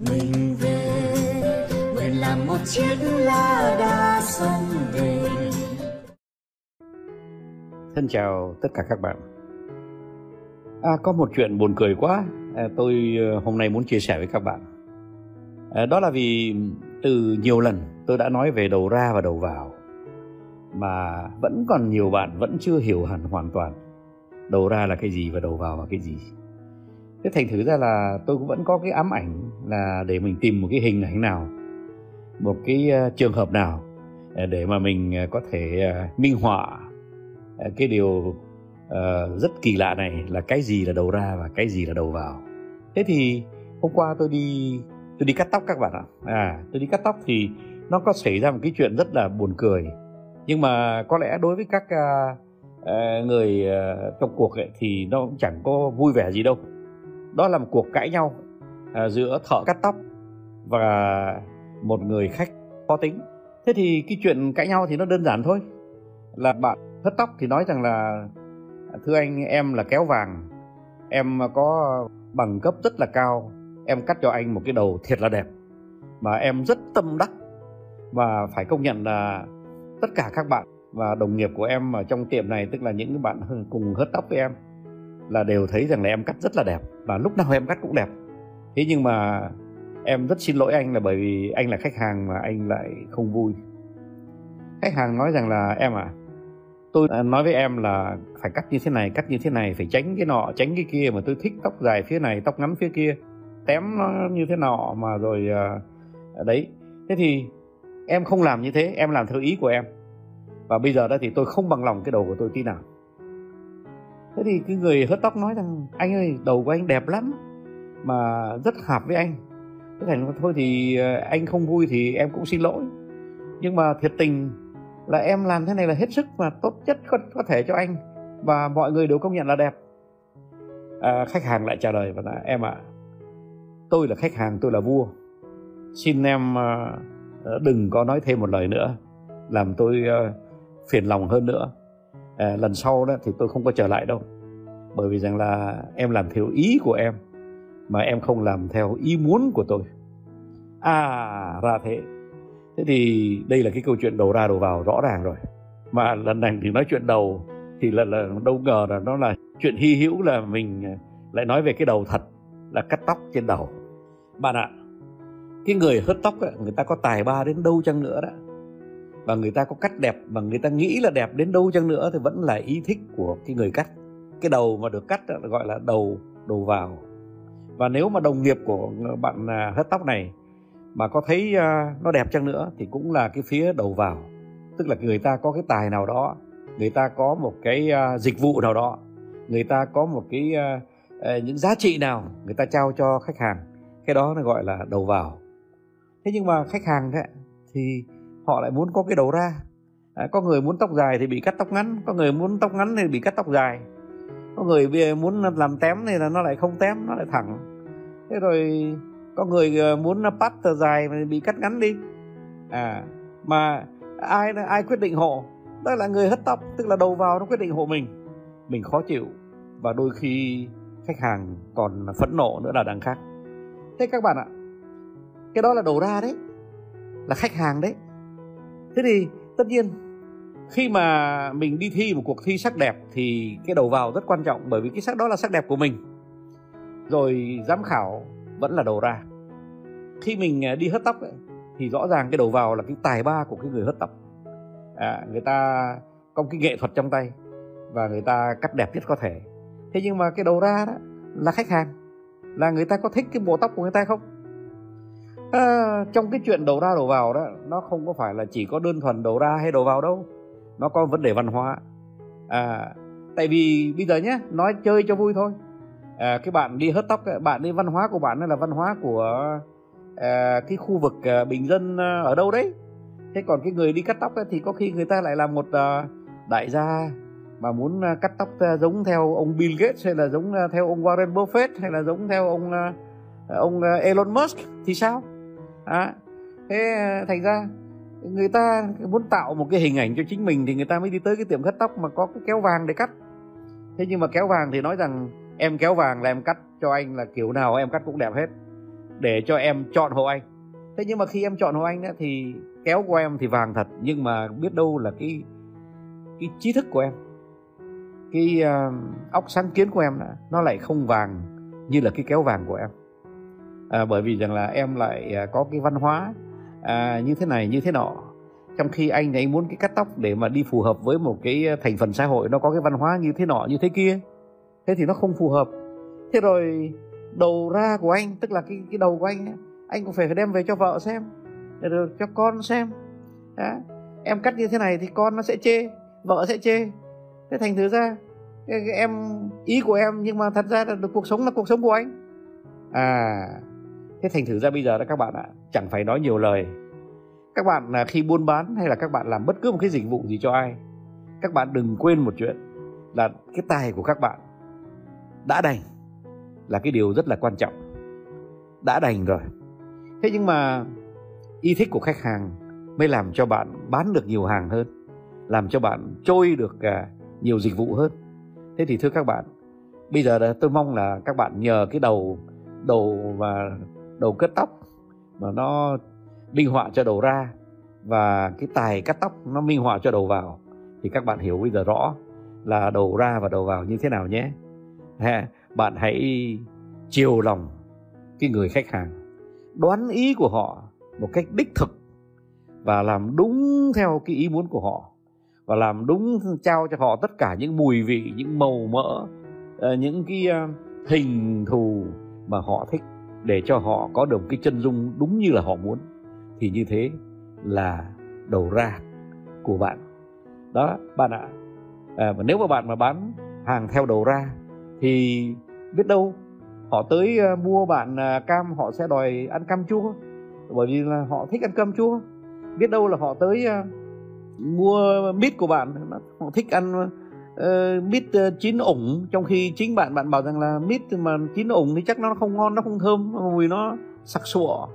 mình về nguyện làm một chiếc lá đa sông về Thân chào tất cả các bạn. À, có một chuyện buồn cười quá, à, tôi ờ, hôm nay muốn chia sẻ với các bạn. À, đó là vì từ nhiều lần tôi đã nói về đầu ra và đầu vào, mà vẫn còn nhiều bạn vẫn chưa hiểu hẳn hoàn toàn đầu ra là cái gì và đầu vào là cái gì. Thế thành thử ra là tôi cũng vẫn có cái ám ảnh là để mình tìm một cái hình ảnh nào, một cái ờ, trường hợp nào ờ, để mà mình ờ, có thể minh họa cái điều rất kỳ lạ này là cái gì là đầu ra và cái gì là đầu vào. Thế thì hôm qua tôi đi tôi đi cắt tóc các bạn ạ. À tôi đi cắt tóc thì nó có xảy ra một cái chuyện rất là buồn cười. Nhưng mà có lẽ đối với các người trong cuộc ấy, thì nó cũng chẳng có vui vẻ gì đâu. Đó là một cuộc cãi nhau à, giữa thợ cắt tóc và một người khách khó tính. Thế thì cái chuyện cãi nhau thì nó đơn giản thôi. Là bạn hớt tóc thì nói rằng là thưa anh em là kéo vàng. Em có bằng cấp rất là cao. Em cắt cho anh một cái đầu thiệt là đẹp. Mà em rất tâm đắc. Và phải công nhận là tất cả các bạn và đồng nghiệp của em ở trong tiệm này tức là những cái bạn cùng hớt tóc với em là đều thấy rằng là em cắt rất là đẹp. Và lúc nào em cắt cũng đẹp thế nhưng mà em rất xin lỗi anh là bởi vì anh là khách hàng mà anh lại không vui. Khách hàng nói rằng là, em à tôi à, nói với em là phải cắt như thế này, cắt như thế này, phải tránh cái nọ, tránh cái kia mà tôi thích tóc dài phía này, tóc ngắn phía kia, tém nó như thế nọ mà rồi à, à, đấy. Thế thì em không làm như thế, em làm theo ý của em. Và bây giờ đó thì tôi không bằng lòng cái đầu của tôi tí nào. Thế thì cái người hớt tóc nói rằng, anh ơi, đầu của anh đẹp lắm mà rất hợp với anh. Thế thành thôi thì ờ, anh không vui thì em cũng xin lỗi. Nhưng mà thiệt tình là em làm thế này là hết sức và tốt nhất có, có thể cho anh và mọi người đều công nhận là đẹp. À, khách hàng lại trả lời và là em ạ à, tôi là khách hàng tôi là vua. Xin em uh, đừng có nói thêm một lời nữa làm tôi uh, phiền lòng hơn nữa. À, lần sau đó thì tôi không có trở lại đâu. Bởi vì rằng là em làm theo ý của em mà em không làm theo ý muốn của tôi. À ra thế. Thế thì đây là cái câu chuyện đầu ra đầu vào rõ ràng rồi. Mà lần này thì nói chuyện đầu thì là, là đâu ngờ là nó là chuyện hy hữu là mình lại nói về cái đầu thật là cắt tóc trên đầu. Bạn ạ cái người hớt tóc ấy, người ta có tài ba đến đâu chăng nữa đó. Và người ta có cắt đẹp và người ta nghĩ là đẹp đến đâu chăng nữa thì vẫn là ý thích của cái người cắt. Cái đầu mà được cắt gọi là đầu đầu vào và nếu mà đồng nghiệp của bạn à, hớt tóc này mà có thấy à, nó đẹp chăng nữa thì cũng là cái phía đầu vào. Tức là người ta có cái tài nào đó người ta có một cái à, dịch vụ nào đó người ta có một cái những giá trị nào người ta trao cho khách hàng cái đó nó gọi là đầu vào. Thế nhưng mà khách hàng đấy thì họ lại muốn có cái đầu ra. À, có người muốn tóc dài thì bị cắt tóc ngắn có người muốn tóc ngắn thì bị cắt tóc dài có người muốn làm tém thì là nó lại không tém, nó lại thẳng. Thế rồi có người ờ, muốn bắt tờ dài mà bị cắt ngắn đi. À mà ai ai quyết định hộ? Đó là người hất tóc, tức là đầu vào nó quyết định hộ mình. Mình khó chịu và đôi khi khách hàng còn phẫn nộ nữa là đằng khác. Thế các bạn ạ, cái đó là đầu ra đấy, là khách hàng đấy. Thế thì tất nhiên khi mà mình đi thi một cuộc thi sắc đẹp thì cái đầu vào rất quan trọng bởi vì cái sắc đó là sắc đẹp của mình. Rồi giám khảo vẫn là đầu ra. Khi mình à, đi hớt tóc ấy, thì rõ ràng cái đầu vào là cái tài ba của cái người hớt tóc. À, người ta có cái nghệ thuật trong tay và người ta cắt đẹp nhất có thể. Thế nhưng mà cái đầu ra đó là khách hàng là người ta có thích cái bộ tóc của người ta không? À, trong cái chuyện đầu ra đầu vào đó nó không có phải là chỉ có đơn thuần đầu ra hay đầu vào đâu nó có vấn đề văn hóa. À, tại vì bây giờ nhé nói chơi cho vui thôi. À, cái bạn đi hớt tóc bạn đi văn hóa của bạn là văn hóa của à, cái khu vực à, bình dân à, ở đâu đấy. Thế còn cái người đi cắt tóc ấy, thì có khi người ta lại là một à, đại gia mà muốn à, cắt tóc à, giống theo ông Bill Gates hay là giống à, theo ông Warren Buffett hay là giống theo ông à, ông à, Elon Musk thì sao? À, thế à, thành ra người ta muốn tạo một cái hình ảnh cho chính mình thì người ta mới đi tới cái tiệm cắt tóc mà có cái kéo vàng để cắt. Thế nhưng mà kéo vàng thì nói rằng em kéo vàng là em cắt cho anh là kiểu nào em cắt cũng đẹp hết để cho em chọn hộ anh. Thế nhưng mà khi em chọn hộ anh ấy, thì kéo của em thì vàng thật nhưng mà biết đâu là cái cái trí thức của em cái uh, óc sáng kiến của em đó, nó lại không vàng như là cái kéo vàng của em. À, bởi vì rằng là em lại ờ, có cái văn hóa à, như thế này như thế nọ. Trong khi anh thì anh muốn cái cắt tóc để mà đi phù hợp với một cái ờ, thành phần xã hội nó có cái văn hóa như thế nọ như thế kia. Thế thì nó không phù hợp. Thế rồi đầu ra của anh tức là cái cái đầu của anh anh cũng phải đem về cho vợ xem rồi cho con xem. Đó. em cắt như thế này thì con nó sẽ chê vợ sẽ chê. Thế thành thử ra em ý của em nhưng mà thật ra là cuộc sống là cuộc sống của anh. À thế thành thử ra bây giờ đó các bạn ạ, chẳng phải nói nhiều lời. Các bạn là khi buôn bán hay là các bạn làm bất cứ một cái dịch vụ gì cho ai, các bạn đừng quên một chuyện, là cái tài của các bạn đã đành là cái điều rất là quan trọng. Đã đành rồi. Thế nhưng mà ý thích của khách hàng mới làm cho bạn bán được nhiều hàng hơn, làm cho bạn trôi được à, nhiều dịch vụ hơn. Thế thì thưa các bạn, bây giờ tôi mong là các bạn nhờ cái đầu đầu và đầu cất tóc mà nó minh họa cho đầu ra và cái tài cắt tóc nó minh họa cho đầu vào. Thì các bạn hiểu bây giờ rõ là đầu ra và đầu vào như thế nào nhé. Ha, bạn hãy chiều lòng cái người khách hàng đoán ý của họ một cách đích thực và làm đúng theo cái ý muốn của họ và làm đúng trao cho họ tất cả những mùi vị những màu mỡ ờ, những cái ờ, hình thù mà họ thích để cho họ có được cái chân dung đúng như là họ muốn. Thì như thế là đầu ra của bạn. Đó bạn ạ. À, và nếu mà bạn mà bán hàng theo đầu ra thì biết đâu họ tới à, mua bạn à, cam họ sẽ đòi ăn cam chua. Bởi vì là họ thích ăn cam chua. Biết đâu là họ tới à, mua mít của bạn họ thích ăn uh, mít uh, chín ủng trong khi chính bạn bạn bảo rằng là mít mà chín ủng thì chắc nó không ngon nó không thơm mùi nó sặc sụa.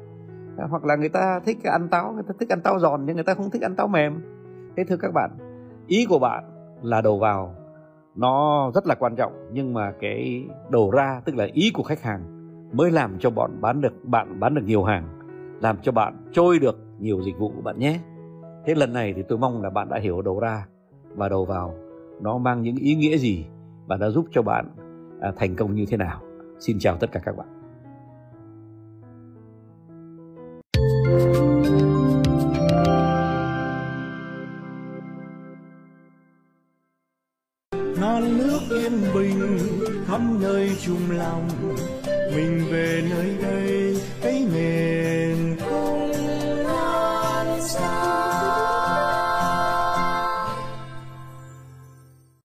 Ờ, hoặc là người ta thích ăn táo người ta thích ăn táo giòn nhưng người ta không thích ăn táo mềm. Thế thưa các bạn ý của bạn là đầu vào nó rất là quan trọng nhưng mà cái đầu ra tức là ý của khách hàng mới làm cho bọn bán được bạn bán được nhiều hàng làm cho bạn trôi được nhiều dịch vụ của bạn nhé. Thế lần này thì tôi mong là bạn đã hiểu đầu ra và đầu vào nó mang những ý nghĩa gì và đã giúp cho bạn à, thành công như thế nào? Xin chào tất cả các bạn. Non nước yên bình khắp nơi chung lòng mình về nơi đây cái miền